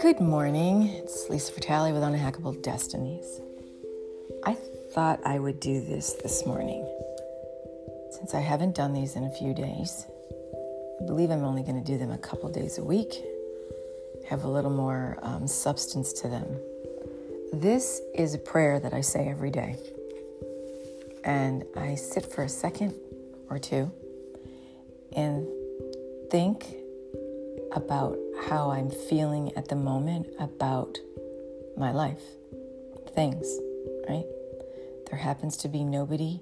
Good morning. It's Lisa Vitale with Unhackable Destinies. I thought I would do this this morning since I haven't done these in a few days. I believe I'm only going to do them a couple days a week, have a little more um, substance to them. This is a prayer that I say every day. And I sit for a second or two and think about how I'm feeling at the moment about my life, things, right? There happens to be nobody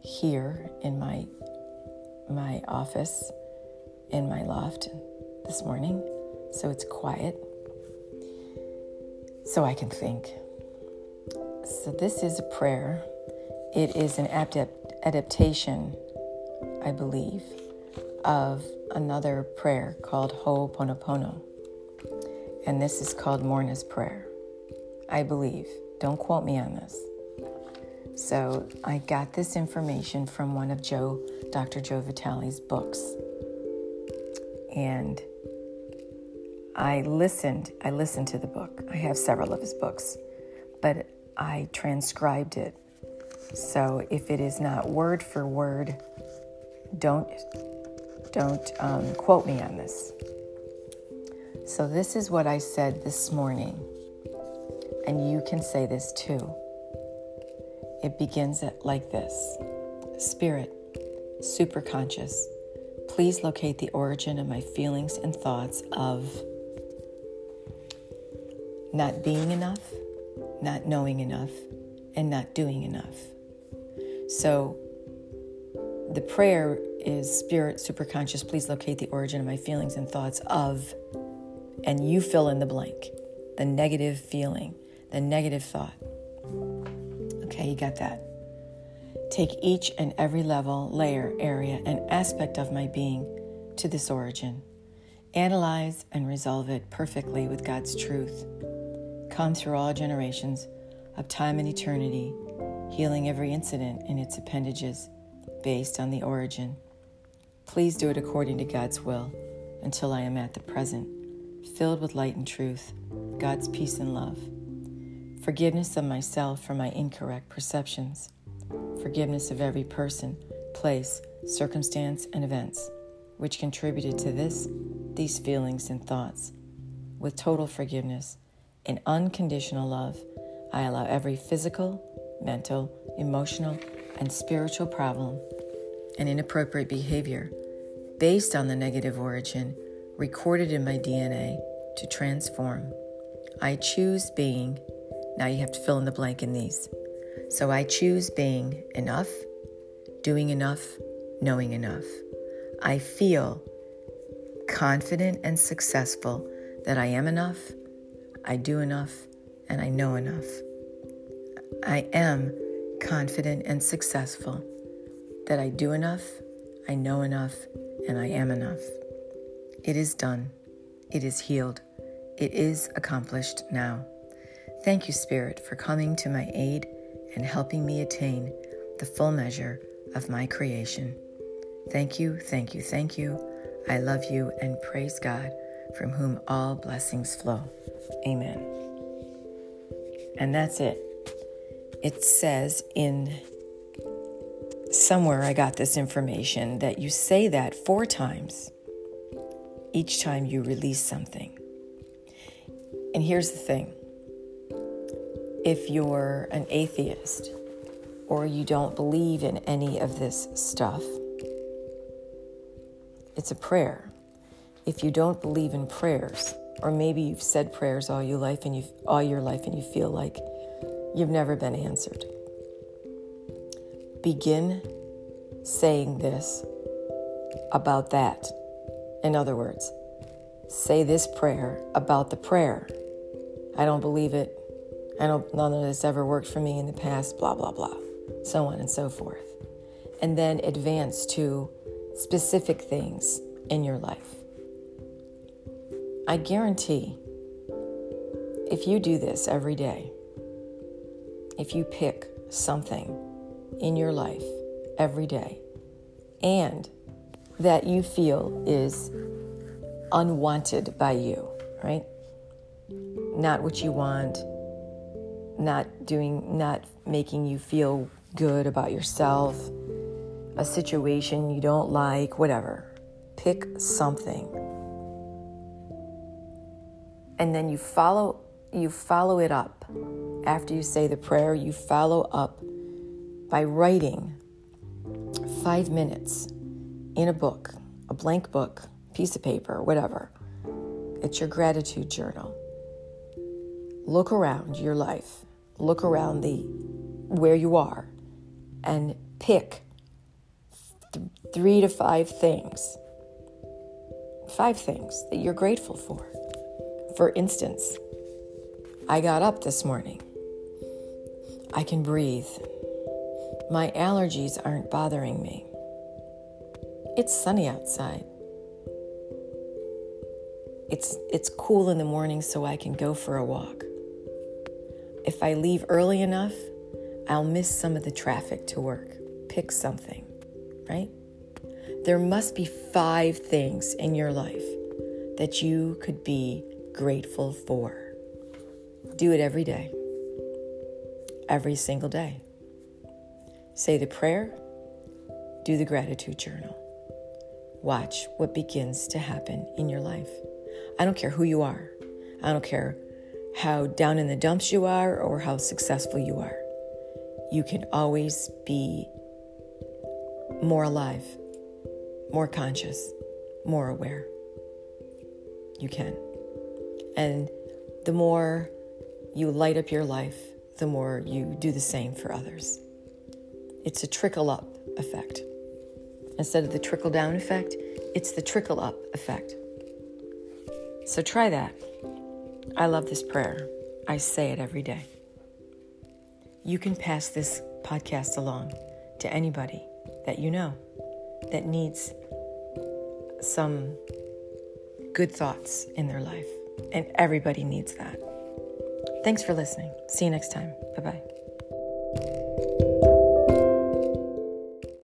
here in my my office in my loft this morning, so it's quiet. So I can think. So this is a prayer. It is an adapt- adaptation, I believe, of another prayer called Ho'oponopono. And this is called Morrnah's Prayer. I believe. Don't quote me on this. So I got this information from one of Joe, Dr. Joe Vitale's books. And I listened, I listened to the book. I have several of his books, but I transcribed it. So if it is not word for word, don't don't um, quote me on this. So, this is what I said this morning, and you can say this too. It begins like this Spirit, superconscious, please locate the origin of my feelings and thoughts of not being enough, not knowing enough, and not doing enough. So, the prayer is spirit, superconscious, please locate the origin of my feelings and thoughts of, and you fill in the blank, the negative feeling, the negative thought. Okay, you got that. Take each and every level, layer, area, and aspect of my being to this origin. Analyze and resolve it perfectly with God's truth. Come through all generations of time and eternity, healing every incident and its appendages based on the origin. Please do it according to God's will until I am at the present, filled with light and truth, God's peace and love. Forgiveness of myself for my incorrect perceptions. Forgiveness of every person, place, circumstance, and events which contributed to this, these feelings and thoughts. With total forgiveness and unconditional love, I allow every physical, mental, emotional, and spiritual problem and inappropriate behavior based on the negative origin recorded in my DNA to transform. I choose being, now you have to fill in the blank in these. So I choose being enough, doing enough, knowing enough. I feel confident and successful that I am enough, I do enough, and I know enough. I am confident and successful that I do enough, I know enough, and I am enough. It is done. It is healed. It is accomplished now. Thank you, Spirit, for coming to my aid and helping me attain the full measure of my creation. Thank you, thank you, thank you. I love you and praise God, from whom all blessings flow. Amen. And that's it. It says in somewhere I got this information that you say that four times each time you release something. And here's the thing if you're an atheist or you don't believe in any of this stuff, it's a prayer. If you don't believe in prayers, or maybe you've said prayers all your life and you've all your life and you feel like you've never been answered begin saying this about that. In other words, say this prayer about the prayer. I don't believe it. I don't, none of this ever worked for me in the past, blah, blah, blah, so on and so forth. And then advance to specific things in your life. I guarantee if you do this every day, if you pick something in your life every day and that you feel is unwanted by you, right? Not what you want, not doing, not making you feel good about yourself, a situation you don't like, whatever. Pick something. And then you follow you follow it up. After you say the prayer, you follow up by writing 5 minutes in a book, a blank book, piece of paper, whatever. It's your gratitude journal. Look around your life. Look around the where you are and pick th- 3 to 5 things. 5 things that you're grateful for. For instance, I got up this morning. I can breathe. My allergies aren't bothering me. It's sunny outside. It's, it's cool in the morning so I can go for a walk. If I leave early enough, I'll miss some of the traffic to work. Pick something, right? There must be five things in your life that you could be grateful for. Do it every day, every single day. Say the prayer, do the gratitude journal. Watch what begins to happen in your life. I don't care who you are. I don't care how down in the dumps you are or how successful you are. You can always be more alive, more conscious, more aware. You can. And the more you light up your life, the more you do the same for others. It's a trickle up effect. Instead of the trickle down effect, it's the trickle up effect. So try that. I love this prayer. I say it every day. You can pass this podcast along to anybody that you know that needs some good thoughts in their life. And everybody needs that. Thanks for listening. See you next time. Bye bye.